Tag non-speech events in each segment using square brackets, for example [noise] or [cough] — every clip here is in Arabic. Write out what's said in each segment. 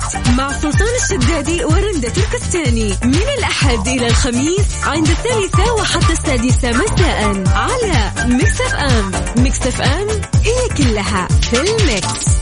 ترانزيت مع سلطان الشدادي ورندا تركستاني. من الأحد إلى الخميس عند الثالثة وحتى السادسة مساء على ميكس أف أم. ميكس أف أم هي كلها في الميكس.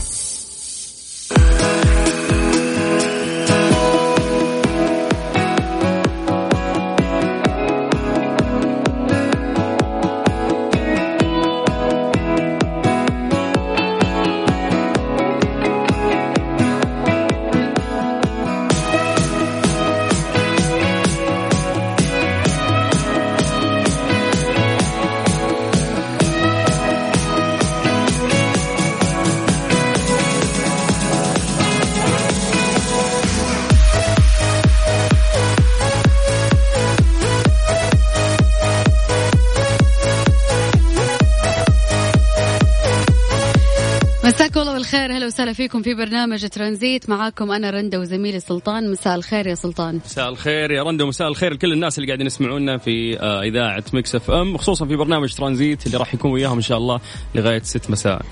وسهلا فيكم في برنامج ترانزيت. معاكم أنا رندا وزميلي سلطان. مساء الخير يا سلطان. مساء الخير يا رندا ومساء الخير لكل الناس اللي قاعدين يسمعونا في آه، إذاعة مكس إف إم خصوصا في برنامج ترانزيت اللي راح يكون وياهم إن شاء الله لغاية 6 مساء.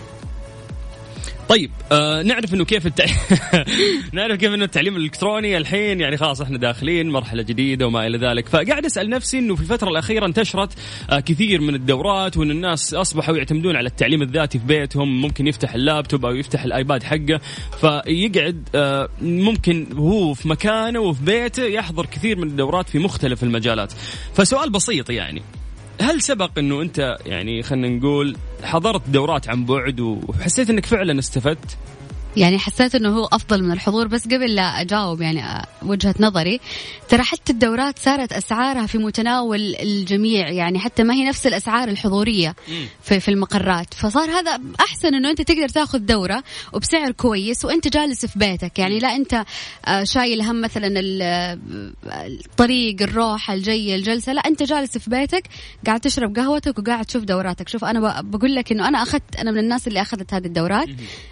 طيب آه نعرف إنه كيف التع... [laughs] نعرف كيف إنه التعليم الإلكتروني الحين يعني خلاص إحنا داخلين مرحلة جديدة وما إلى ذلك. فقاعد أسأل نفسي إنه في الفترة الأخيرة انتشرت آه كثير من الدورات وإن الناس أصبحوا يعتمدون على التعليم الذاتي في بيتهم ممكن يفتح اللابتوب أو يفتح الآيباد حقه فيقعد آه ممكن هو في مكانه وفي بيته يحضر كثير من الدورات في مختلف المجالات. فسؤال بسيط يعني هل سبق إنه أنت يعني خلينا نقول حضرت دورات عن بعد وحسيت إنك فعلا استفدت؟ يعني حسيت إنه هو أفضل من الحضور بس قبل لا أجاوب يعني وجهة نظري ترى حتى الدورات صارت أسعارها في متناول الجميع يعني حتى ما هي نفس الأسعار الحضورية في في المقرات. فصار هذا أحسن إنه أنت تقدر تاخذ دورة وبسعر كويس وأنت جالس في بيتك. يعني لا أنت آه، شايل هم مثلا الطريق الروحه الجايه الجلسة لا أنت جالس في بيتك قاعد تشرب قهوتك وقاعد تشوف دوراتك. شوف أنا بقول لك إنه أنا أخذت أنا من الناس اللي أخذت هذه الدورات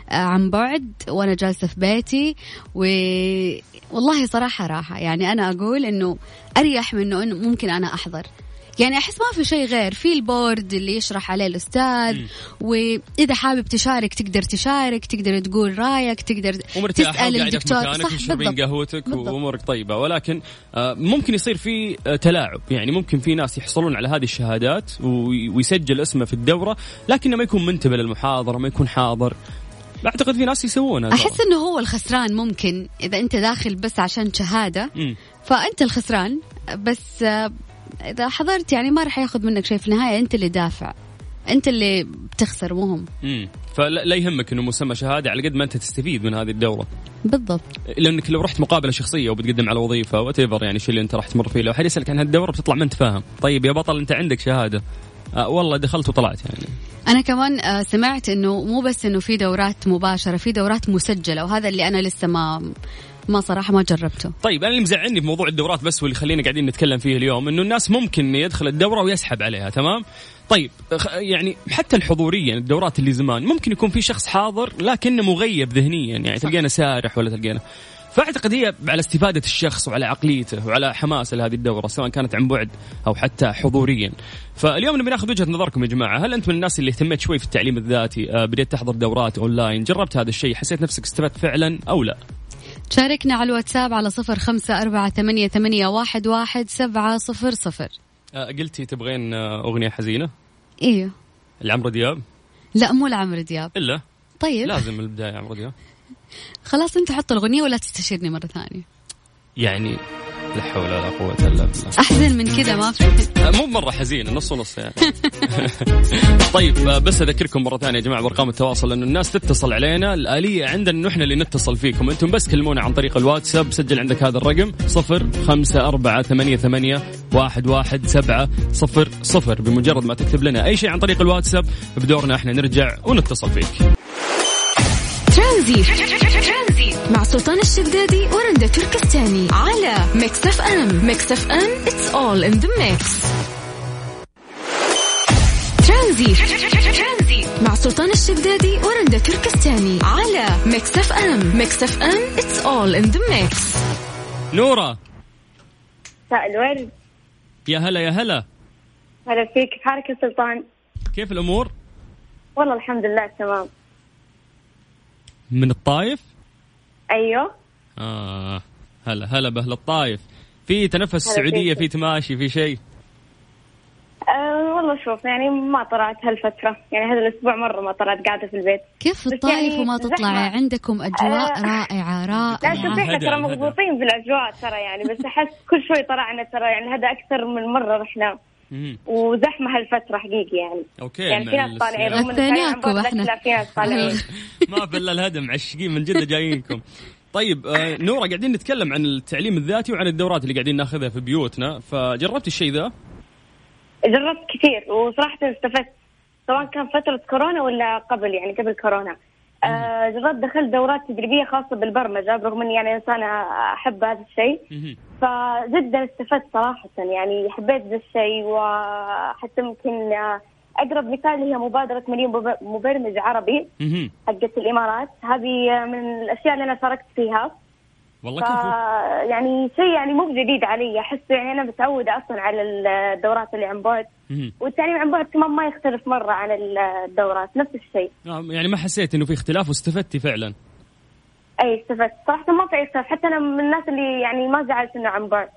آه، عن بعد وأنا جالسة في بيتي و والله صراحة راحة. يعني أنا أقول إنه أريح من إنه ممكن أنا أحضر. يعني أحس ما في شيء غير في البورد اللي يشرح عليه الأستاذ م. وإذا حابب تشارك تقدر تشارك تقدر تقول رأيك تقدر تسأل الدكتور. صح تشربين قهوتك وأمورك طيبة. ولكن آه، ممكن يصير في آه، تلاعب. يعني ممكن في ناس يحصلون على هذه الشهادات ويسجل اسمه في الدورة لكنه ما يكون منتبه للمحاضرة ما يكون حاضر. أعتقد في ناس يسوونها أحس إنه هو الخسران ممكن إذا أنت داخل بس عشان شهادة. م. فأنت الخسران بس آه، إذا حضرت يعني ما راح ياخذ منك شيء في النهاية أنت اللي دافع. أنت اللي بتخسر مو هم. امم فلا يهمك إنه مسمى شهادة على قد ما أنت تستفيد من هذه الدورة. بالضبط. لأنك لو رحت مقابلة شخصية وبتقدم على وظيفة وات يعني الشيء اللي أنت راح تمر فيه لو حد يسألك عن هالدورة بتطلع ما أنت فاهم. طيب يا بطل أنت عندك شهادة. آه والله دخلت وطلعت يعني. أنا كمان آه سمعت إنه مو بس إنه في دورات مباشرة في دورات مسجلة وهذا اللي أنا لسه ما ما صراحة ما جربته. طيب أنا اللي مزعلني في موضوع الدورات بس واللي خلينا قاعدين نتكلم فيه اليوم إنه الناس ممكن يدخل الدورة ويسحب عليها تمام؟ طيب يعني حتى الحضوريا الدورات اللي زمان ممكن يكون في شخص حاضر لكنه مغيب ذهنيا يعني تلقينا سارح ولا تلقينا. فأعتقد هي على استفادة الشخص وعلى عقليته وعلى حماسه لهذه الدورة سواء كانت عن بعد أو حتى حضوريا. فاليوم نبي ناخذ وجهة نظركم يا جماعة، هل أنت من الناس اللي اهتميت شوي في التعليم الذاتي؟ آه، بديت تحضر دورات أونلاين، جربت هذا الشيء، حسيت نفسك استفدت فعلا أو لا؟ شاركنا على الواتساب على صفر خمسة أربعة ثمانية, ثمانية واحد, واحد سبعة صفر صفر آه، قلتي تبغين آه، أغنية حزينة؟ إيوه لعمرو دياب؟ لا مو لعمرو دياب إلا طيب لازم البداية عمرو دياب خلاص أنت حط الأغنية ولا تستشيرني مرة ثانية. يعني لا حول ولا قوة إلا بالله. أحزن من كذا ما في. [laughs] مو مرة حزين نص ونص يعني. [laughs] طيب بس أذكركم مرة ثانية يا جماعة بأرقام التواصل لأنه الناس تتصل علينا. الآلية عندنا إنه إحنا اللي نتصل فيكم. أنتم بس كلمونا عن طريق الواتساب. سجل عندك هذا الرقم صفر خمسة أربعة ثمانية, ثمانية واحد, واحد سبعة صفر صفر. بمجرد ما تكتب لنا أي شيء عن طريق الواتساب بدورنا إحنا نرجع ونتصل فيك. ترانزيت مع سلطان الشدادي ورندا تركستاني على ميكس اف ام ميكس اف ام it's all in the mix ترانزيت مع سلطان الشدادي ورندا تركستاني على ميكس اف ام ميكس اف ام it's all in the mix نورة. مساء الورد. يا هلا يا هلا. هلا فيك. كيف حالك يا سلطان؟ كيف الأمور؟ والله الحمد لله تمام. من الطايف؟ أيوه. آه هلا هلا بأهل الطايف. في تنفس السعوديه. في تماشي في شيء؟ أه والله شوف يعني ما طلعت هالفترة. يعني هذا الأسبوع مرة ما طلعت قاعدة في البيت. كيف الطايف يعني وما تطلعي. عندكم أجواء آه. رائعة لا رائعة. شوفي إحنا ترى. مضبوطين بالأجواء ترى يعني بس أحس كل شوي طلعنا ترى يعني هذا أكثر من مرة رحنا. مهم. وزحمة هالفترة حقيقي يعني okay يعني في ناس مع طالعين. رغم لا في ناس طالعين ما في الا الهدم معشقين من جدة جايينكم طيب آه نورة قاعدين نتكلم عن التعليم الذاتي وعن الدورات اللي قاعدين ناخذها في بيوتنا فجربت الشيء ذا؟ جربت كثير وصراحة استفدت سواء كان فترة كورونا ولا قبل يعني قبل كورونا آه جربت دخلت دورات تدريبية خاصة بالبرمجة برغم إني يعني إنسانة أحب هذا الشيء. فجدا استفدت صراحة يعني حبيت ذا الشيء وحتى ممكن آه، أقرب مثال هي مبادرة مليون مب- مبرمج عربي. حقت الإمارات هذه من الأشياء اللي أنا شاركت فيها والله ف يعني شيء يعني مو جديد علي أحس يعني أنا متعودة أصلا على الدورات اللي عن بعد. والتعليم عن بعد كمان ما يختلف مرة عن الدورات نفس الشيء. آه، يعني ما حسيت إنه في اختلاف واستفدتي فعلا؟ أي استفدت. صراحة ما في أي اختلاف. حتى أنا من الناس اللي يعني ما زعلت إنه عن بعد.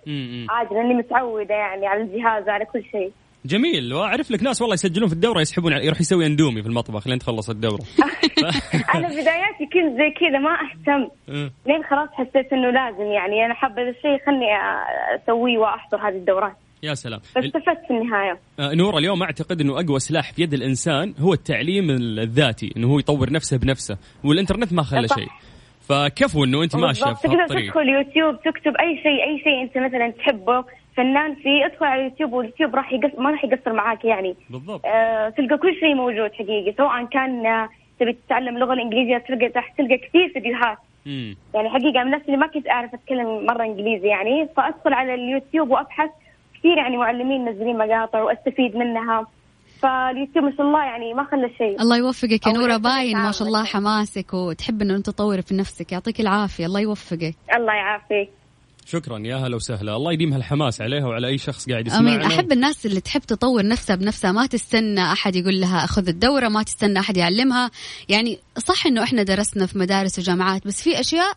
عادي لأني متعودة يعني على الجهاز وعلى كل شيء. جميل. وأعرف لك ناس والله يسجلون في الدورة يسحبون يروح يسوي اندومي في المطبخ لين تخلص الدورة. [laughs] [laughs] أنا بداياتي كنت زي كذا ما أهتم. آه. لين خلاص حسيت إنه لازم يعني أنا حابة هذا الشيء خلني أسويه وأحضر هذه الدورات. يا سلام. فاستفدت في النهاية. آه، نورة اليوم أعتقد إنه أقوى سلاح في يد الإنسان هو التعليم الذاتي إنه هو يطور نفسه بنفسه والإنترنت ما خلى. شيء. فكفو إنه أنت ماشيه في تقدر هالطريق تدخل يوتيوب تكتب أي شيء أي شيء أنت مثلا تحبه. فنان فيه ادخل على اليوتيوب واليوتيوب راح يقص ما راح يقصر معاك يعني. بالضبط. آه تلقى كل شيء موجود حقيقي سواء كان آه، تبي تتعلم اللغة الإنجليزية تلقى تحت تلقى كثير فيديوهات. مم. يعني حقيقة من اللي ما كنت أعرف أتكلم مرة إنجليزي يعني. فأدخل على اليوتيوب وأبحث كثير يعني معلمين منزلين مقاطع وأستفيد منها. فاليوتيوب ما شاء الله يعني ما خلى شيء. الله يوفقك يا يعطيك باين ما شاء الله. حماسك وتحب إنه أنت تطوري في نفسك. يعطيك العافية. الله يوفقك. الله يعافيك. شكرا. يا هلا وسهلا. الله يديم هالحماس عليها وعلى أي شخص قاعد يسمعنا. آمين. أحب الناس اللي تحب تطور نفسها بنفسها. ما تستنى أحد يقول لها اخذ الدورة ما تستنى أحد يعلمها. يعني صح إنه إحنا درسنا في مدارس وجامعات بس في أشياء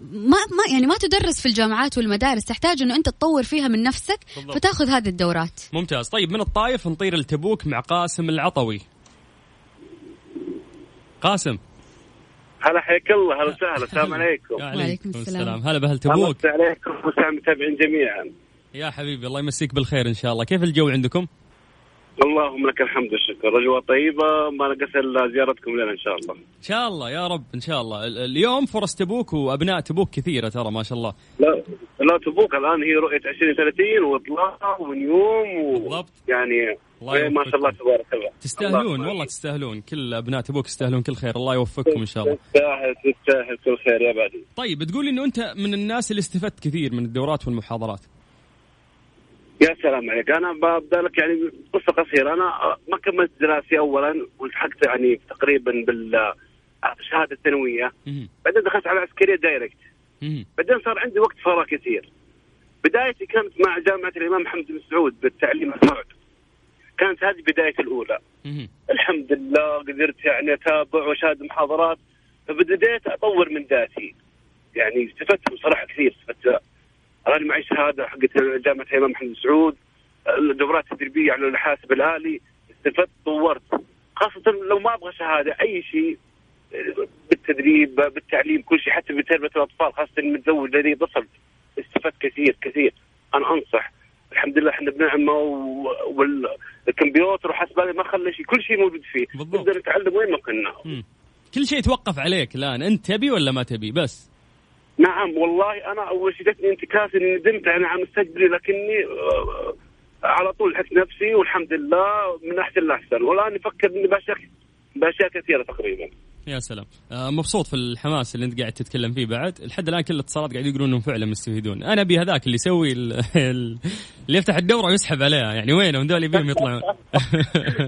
ما ما يعني ما تدرس في الجامعات والمدارس تحتاج إنه أنت تطور فيها من نفسك بالضبط. فتاخذ هذه الدورات. ممتاز. طيب من الطايف نطير لتبوك مع قاسم العطوي. قاسم. هلا حياك الله. هلا وسهلا. السلام عليكم. [laughs] وعليكم السلام. هلا بهل الله تبوك. عليكم وسع المتابعين جميعا. يا حبيبي الله يمسيك بالخير إن شاء الله. كيف الجو عندكم؟ اللهم لك الحمد والشكر. اجواء طيبة ما نقص إلا زيارتكم لنا إن شاء الله. إن شاء الله يا رب إن شاء الله. ال- اليوم فرص تبوك وأبناء تبوك كثيرة ترى ما شاء الله. لا لا تبوك الآن هي رؤية 2030 واطلاع ونيوم و... بالضبط. يعني الله ما شاء الله. تبارك الله. تستاهلون الله والله تستاهلون. كل أبناء تبوك يستاهلون كل خير. الله يوفقكم إن شاء الله. تستاهل تستاهل كل خير يا بعدي طيب تقول إنه أنت من الناس اللي استفدت كثير من الدورات والمحاضرات. يا سلام عليك. أنا ببدا لك يعني قصة قصيرة. أنا ما كملت دراسي اولا والحقت يعني تقريبا بال الشهاده الثانوية. بعدين دخلت على العسكرية direct. بعدين صار عندي وقت فراغ كثير. بدايتي كانت مع جامعة الإمام محمد بن سعود بالتعليم البعد كانت هذه بدايتي الأولى. الحمد لله قدرت يعني أتابع وأشاهد محاضرات فبديت أطور من ذاتي. يعني استفدت بصراحة كثير. استفدت الان معي شهادة حقت جامعة الامام محمد سعود. الدورات التدريبية على الحاسب الآلي. استفدت طورت. خاصة لو ما أبغى شهادة أي شيء بالتدريب بالتعليم كل شيء حتى بتربية الأطفال خاصة المتزوج لدي طفل استفدت كثير كثير. أنا أنصح. الحمد لله إحنا بنعمة والكمبيوتر وحاسب ما خلى شيء. كل شيء موجود فيه. بالضبط. نقدر نتعلم وين ما كنا. كل شيء يتوقف عليك الآن. أنت تبي ولا ما تبي؟ بس. نعم والله أنا أول شيء جتني انتكاسه إني ندمت أنا عن مستقبلي لكني آه، على طول حكت نفسي والحمد لله من احسن لاحسن والآن أفكر اني باشياء بأشياء كثيرة تقريبا. يا سلام. آه مبسوط في الحماس اللي انت قاعد تتكلم فيه بعد. لحد الآن كل الاتصالات قاعد يقولون إنهم فعلا مستفيدون. أنا أبي هذاك اللي يسوي ال- ال- اللي يفتح الدورة ويسحب عليها. يعني وينهم ذول يبيهم يطلعون؟ [laughs]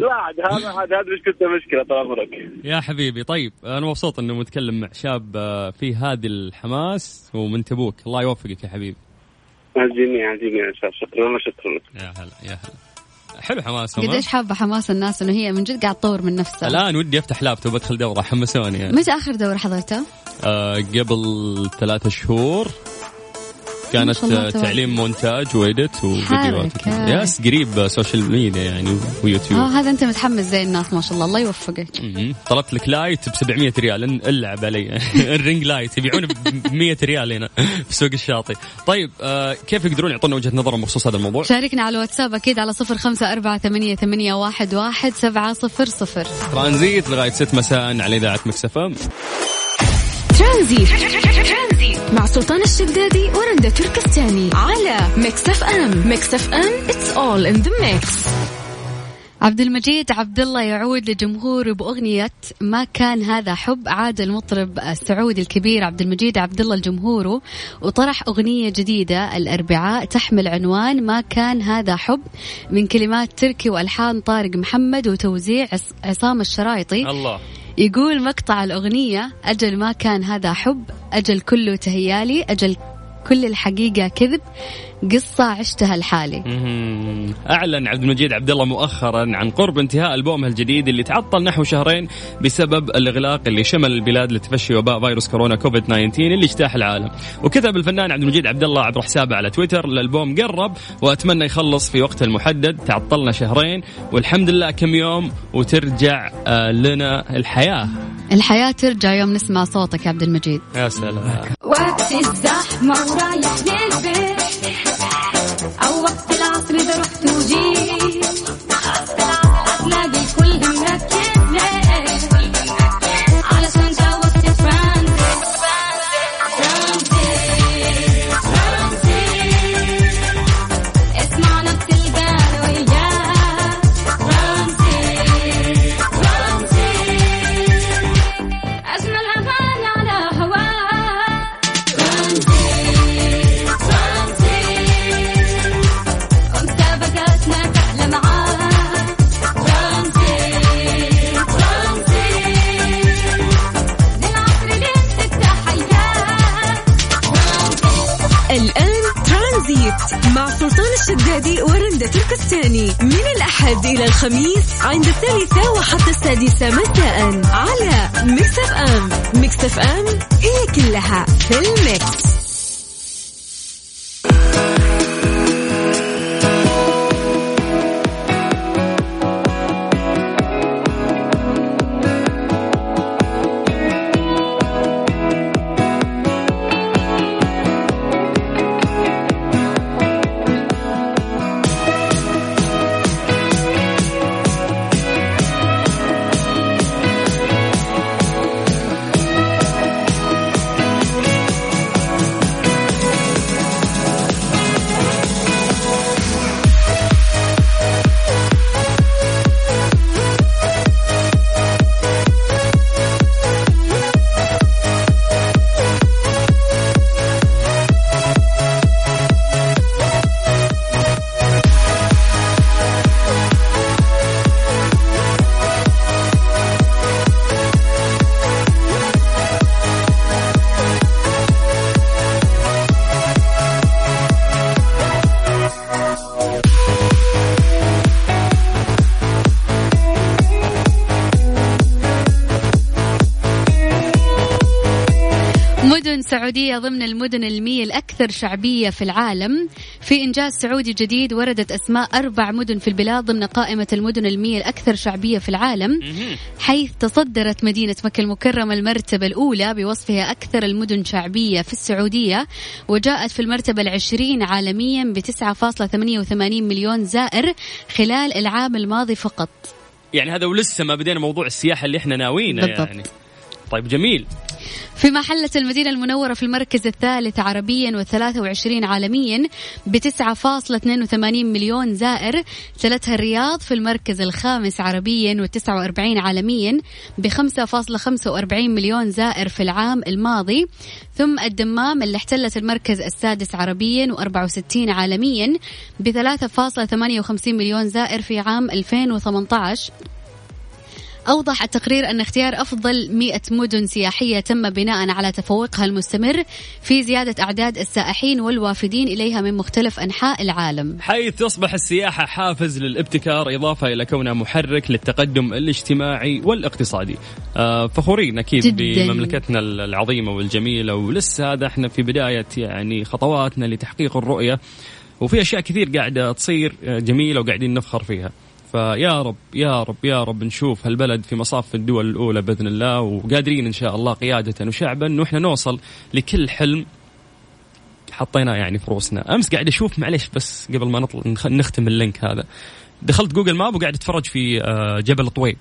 لا عاد هذا عاد هذا مشكلته مشكلة طال عمرك يا حبيبي طيب. أنا مبسوط إنه متكلم مع شاب آه، في هذه الحماس ومن تبوك. الله يوفقك يا حبيبي. الجميع ان شاء الله شكرا شكرا. يا هلا يا هلا. حلو حماسهم ها؟ قديش حابة حماس الناس إنه هي من جد قاعد تطور من نفسها الآن ودي أفتح لابتوب أدخل دورة حمسوني يعني. متى آخر دورة حضرتها؟ آه قبل ثلاثة شهور كانت. تعليم مونتاج و edit وفيديوهات. yes قريب social media يعني ويوتيوب. آه هذا أنت متحمس زي الناس ما شاء الله. الله يوفقك. طلبت لك light ب 700 ريال إلعب علي. [laughs] ال ring light. يبيعونه ب 100 ريال هنا [laughs] في سوق الشاطئ. طيب آه كيف يقدرون يعطونا وجهة نظرهم بخصوص هذا الموضوع؟ شاركنا على الواتساب أكيد على صفر خمسة أربعة ثمانية, ثمانية واحد, واحد سبعة صفر صفر. ترانزيت لغاية 6 مساء على إذاعة مكس اف ام ترانزيت. مع سلطان الشدادي ورندا تركستاني على ميكس اف ام ميكس اف ام it's all in the mix. عبد المجيد عبد الله يعود لجمهوره بأغنية ما كان هذا حب عاد المطرب السعودي الكبير عبد المجيد عبد الله لجمهوره وطرح أغنية جديدة الأربعاء تحمل عنوان ما كان هذا حب من كلمات تركي وألحان طارق محمد وتوزيع عص- عصام الشرايطي. الله. يقول مقطع الأغنية أجل ما كان هذا حب أجل كله تهيالي أجل كل الحقيقة كذب. قصة عشتها لحالي. أعلن عبد المجيد عبد الله مؤخرا عن قرب انتهاء ألبومه الجديد اللي تعطل نحو شهرين بسبب الإغلاق اللي شمل البلاد لتفشي وباء فيروس كورونا كوفيد 19 اللي اجتاح العالم. وكتب الفنان عبد المجيد عبد الله عبر حسابه على تويتر الألبوم قرب وأتمنى يخلص في وقته المحدد تعطلنا شهرين والحمد لله كم يوم وترجع آه، لنا الحياة. الحياة ترجع يوم نسمع صوتك يا عبد المجيد. يا سلام. وقت الزحمة ورايح للبيت. أو وقت العصر إذا رحت تركستاني من الأحد إلى الخميس عند الثالثة وحتى السادسة مساء على ميكس اف ام ميكس اف ام هي كلها في الميكس. مدن سعودية ضمن المدن المية الأكثر شعبية في العالم. في إنجاز سعودي جديد وردت أسماء أربع مدن في البلاد ضمن قائمة المدن المية الأكثر شعبية في العالم حيث تصدرت مدينة مكة المكرمة المرتبة الأولى بوصفها أكثر المدن شعبية في السعودية وجاءت في المرتبة العشرين عالميا ب 9.88 مليون زائر خلال العام الماضي فقط. يعني هذا ولسه ما بدينا موضوع السياحة اللي إحنا ناويينه بالضبط. يعني. طيب جميل. فيما حلت المدينة المنورة في المركز الثالث عربيا والثلاثة وعشرين عالميا بتسعة فاصلة اثنين وثمانين مليون زائر تلتها الرياض في المركز الخامس عربيا والتسعة وأربعين عالميا بخمسة فاصلة خمسة وأربعين مليون زائر في العام الماضي. ثم الدمام اللي احتلت المركز السادس عربيا وأربعة وستين عالميا بثلاثة فاصلة ثمانية وخمسين مليون زائر في عام 2018 أوضح التقرير أن اختيار أفضل 100 مدن سياحية تم بناء على تفوقها المستمر في زيادة أعداد السائحين والوافدين إليها من مختلف أنحاء العالم. حيث تصبح السياحة حافز للابتكار إضافة إلى كونها محرك للتقدم الاجتماعي والاقتصادي. آه فخورين أكيد جداً. بمملكتنا العظيمة والجميلة ولسه هذا إحنا في بداية يعني خطواتنا لتحقيق الرؤية. وفي أشياء كثير قاعدة تصير آه، جميلة وقاعدين نفخر فيها. فيا رب يا رب يا رب نشوف هالبلد في مصاف الدول الأولى بإذن الله وقادرين إن شاء الله قيادة وشعبا إنه إحنا نوصل لكل حلم حطيناه يعني في روسنا أمس قاعد أشوف معلش بس قبل ما نطل نخ- نختم ال link هذا. دخلت Google Map وقاعد أتفرج في آه، جبل طويق.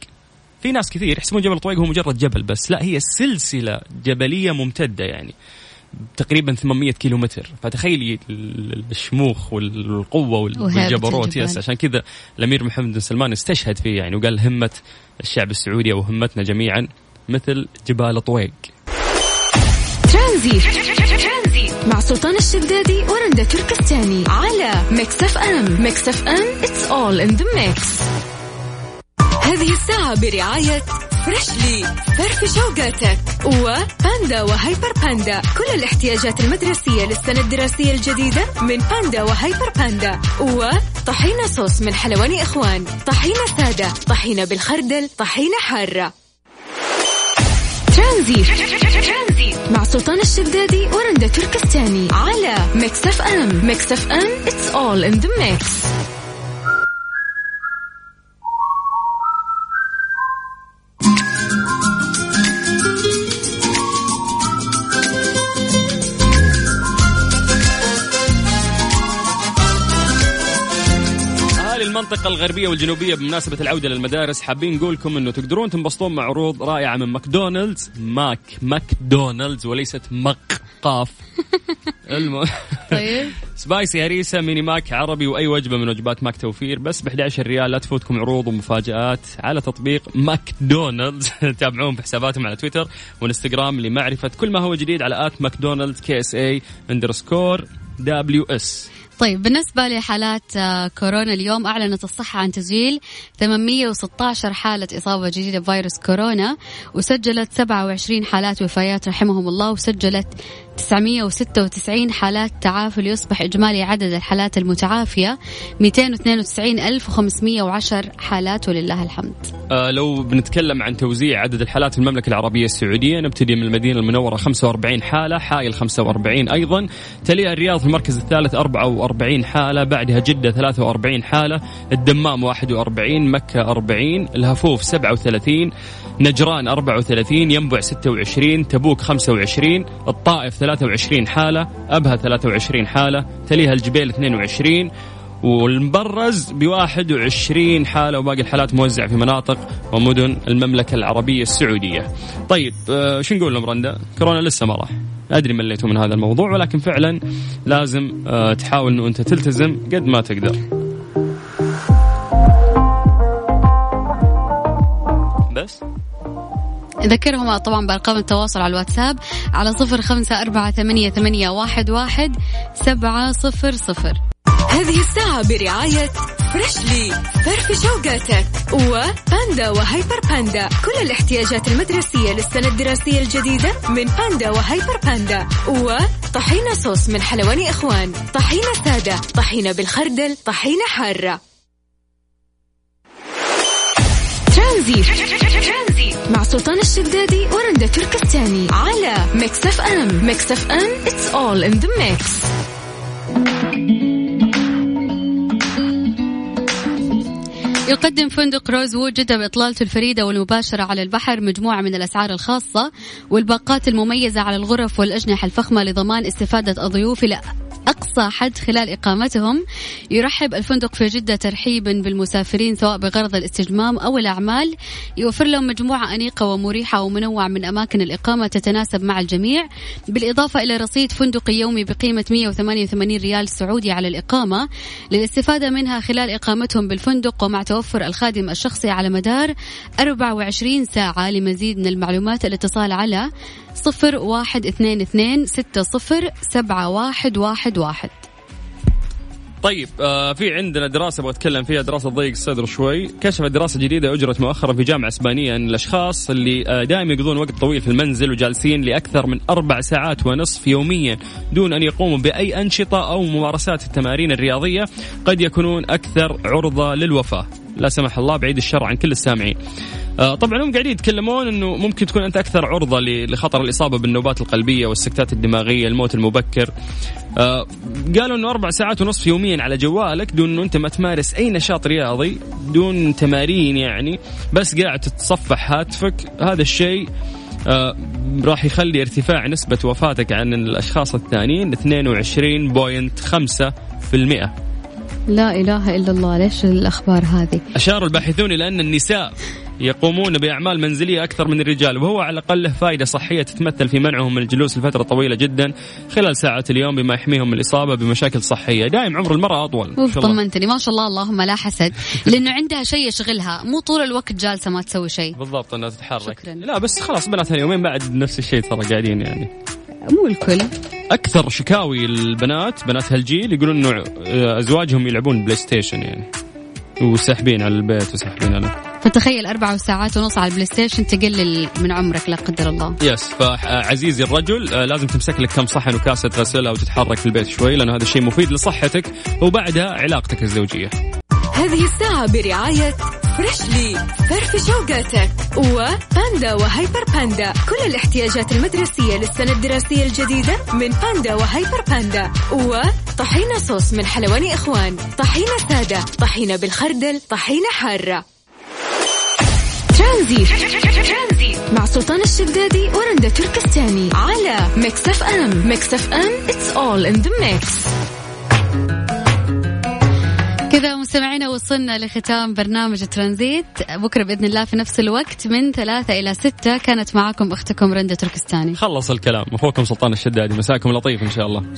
في ناس كثير يحسبون جبل طويق هو مجرد جبل بس لا هي سلسلة جبلية ممتدة يعني. تقريبا 800 كيلو متر فتخيلي ال- الشموخ والقوة والجبروت. yes عشان كذا الأمير محمد بن سلمان استشهد فيه يعني وقال همة الشعب السعودي أو همتنا جميعا مثل جبال طويق. ترانزيت. مع سلطان الشدادي ورندا تركستاني على ميكس اف ام. ميكس اف ام it's all in the mix. هذه الساعة برعاية فريشلي فرفش وقاتك وباندا وهيبر باندا. كل الاحتياجات المدرسية للسنة الدراسية الجديدة من باندا وهيبر باندا. وطحينة صوص من حلواني إخوان. طحينة سادة طحينة بالخردل طحينة حارة. ترانزيت. مع سلطان الشدادي ورندا تركستاني. على ميكس أف أم. ميكس أف أم it's all in the mix. اهالي المنطقة الغربية والجنوبية بمناسبة العودة للمدارس حابين نقول لكم إنه تقدرون تنبسطون مع عروض رائعة من ماكدونالدز. ماك ماكدونالدز وليست مق قاف الم... طيب. spicy هريسة ميني ماك عربي وأي وجبة من وجبات ماك توفير. بس ب 11 ريال لا تفوتكم عروض ومفاجآت. على تطبيق ماكدونالدز. [laughs] تابعوهم في حساباتهم على تويتر وانستغرام لمعرفة كل ما هو جديد على at McDonald's KSA underscore WS. طيب بالنسبة لحالات آه، كورونا اليوم أعلنت الصحة عن تسجيل 816 حالة إصابة جديدة بفيروس كورونا وسجلت 27 حالات وفيات رحمهم الله وسجلت 996 حالات تعافي ليصبح إجمالي عدد الحالات المتعافية. 299510 حالات ولله الحمد. آه لو بنتكلم عن توزيع عدد الحالات في المملكة العربية السعودية نبتدي من المدينة المنورة 45 حالة حائل 45 أيضا. تليها الرياض في المركز الثالث 44 حالة بعدها جدة 43 حالة الدمام 41 مكة 40 الهفوف 37 نجران 34 ينبع 26 تبوك 25 الطائف 23 حالة أبها 23 حالة تليها الجبيل 22 والمبرز ب 21 حالة وباقي الحالات موزعة في مناطق ومدن المملكة العربية السعودية. طيب آه شو نقول لهم رندا؟ كورونا لسه ما راح. أدري مليتوا من هذا الموضوع ولكن فعلا لازم آه تحاول إنه أنت تلتزم قد ما تقدر. بس ذكرهم طبعا بأرقام التواصل على الواتساب على صفر خمسة أربعة ثمانية, ثمانية واحد, واحد سبعة صفر صفر. هذه الساعة برعاية فريشلي فرف شوقاتك وباندا وهيبر باندا. كل الاحتياجات المدرسية للسنة الدراسية الجديدة من باندا وهيبر باندا. وطحينة صوص من حلواني إخوان. طحينة سادة طحينة بالخردل طحينة حارة. ترانزيت. مع سلطان الشدادي ورندا تركستاني على ميكس اف ام ميكس اف ام it's all in the mix. يقدم فندق روز وود جدة بإطلالته الفريدة والمباشرة على البحر مجموعة من الأسعار الخاصة والباقات المميزة على الغرف والأجنحة الفخمة لضمان استفادة الضيوف أقصى حد خلال إقامتهم يرحب الفندق في جدة ترحيبا بالمسافرين سواء بغرض الاستجمام أو الأعمال. يوفر لهم مجموعة أنيقة ومريحة ومنوعة من أماكن الإقامة تتناسب مع الجميع. بالإضافة إلى رصيد فندقي يومي بقيمة 188 ريال سعودي على الإقامة. للاستفادة منها خلال إقامتهم بالفندق ومع توفر الخادم الشخصي على مدار 24 ساعة. لمزيد من المعلومات الاتصال على صفر واحد اثنين اثنين ستة صفر سبعة واحد واحد واحد. طيب آه في عندنا دراسة أبغى أتكلم فيها دراسة ضيق الصدر شوي. كشفت دراسة جديدة أجرت مؤخرا في جامعة إسبانية ان الأشخاص اللي آه دائما يقضون وقت طويل في المنزل وجالسين لأكثر من أربع ساعات ونصف يوميا دون أن يقوموا بأي أنشطة أو ممارسات التمارين الرياضية قد يكونون أكثر عرضة للوفاة. لا سمح الله بعيد الشر عن كل السامعين. طبعا هم قاعدين يتكلمون إنه ممكن تكون أنت أكثر عرضة لخطر الإصابة بالنوبات القلبية والسكتات الدماغية الموت المبكر. آه، قالوا إنه أربع ساعات ونصف يوميا على جوالك دون إنه أنت ما تمارس أي نشاط رياضي دون تمارين يعني بس قاعد تتصفح هاتفك. هذا الشيء آه راح يخلي ارتفاع نسبة وفاتك عن الأشخاص الثانيين 22.5% لا إله إلا الله ليش الأخبار هذه؟ أشار الباحثون إلى أن النساء يقومون بأعمال منزلية أكثر من الرجال وهو على الأقل له فائدة صحية تتمثل في منعهم من الجلوس لفترة طويلة جدا خلال ساعات اليوم بما يحميهم من الإصابة بمشاكل صحية. دائم عمر المرأة أطول. طمنتني. ما شاء الله اللهم لا حسد لأنه عندها شيء يشغلها. مو طول الوقت جالسة ما تسوي شيء. بالضبط أنها تتحرك. شكراً. لا بس خلاص بنات اليومين بعد نفس الشيء ترى قاعدين يعني. مو الكل. أكثر شكاوي البنات بنات هالجيل يقولون إنه أزواجهم يلعبون بلاي ستيشن يعني. وساحبين على البيت وساحبين على فتخيل أربع ساعات ونص على البلاي ستيشن تقلل من عمرك لا قدر الله. yes فعزيزي الرجل آه، لازم تمسك لك كم صحن وكاسة غسلها وتتحرك في البيت شوي لأنه هذا الشيء مفيد لصحتك وبعدها علاقتك الزوجية. هذه الساعة برعاية فريشلي فرفش وقاتك وباندا وهيبر باندا. كل الاحتياجات المدرسية للسنة الدراسية الجديدة من باندا وهيبر باندا. وطحينة صوص من حلواني إخوان. طحينة سادة. طحينة بالخردل. طحينة حارة. ترانزيت. مع سلطان الشدادي ورندا تركستاني. على ميكس أف أم. ميكس أف أم. It's all in the mix. كذا مستمعينا وصلنا لختام برنامج ترانزيت. بكرة بإذن الله في نفس الوقت من ثلاثة إلى ستة. كانت معكم أختكم رندا تركستاني. خلص الكلام. أخوكم سلطان الشدادي. مساكم لطيف إن شاء الله.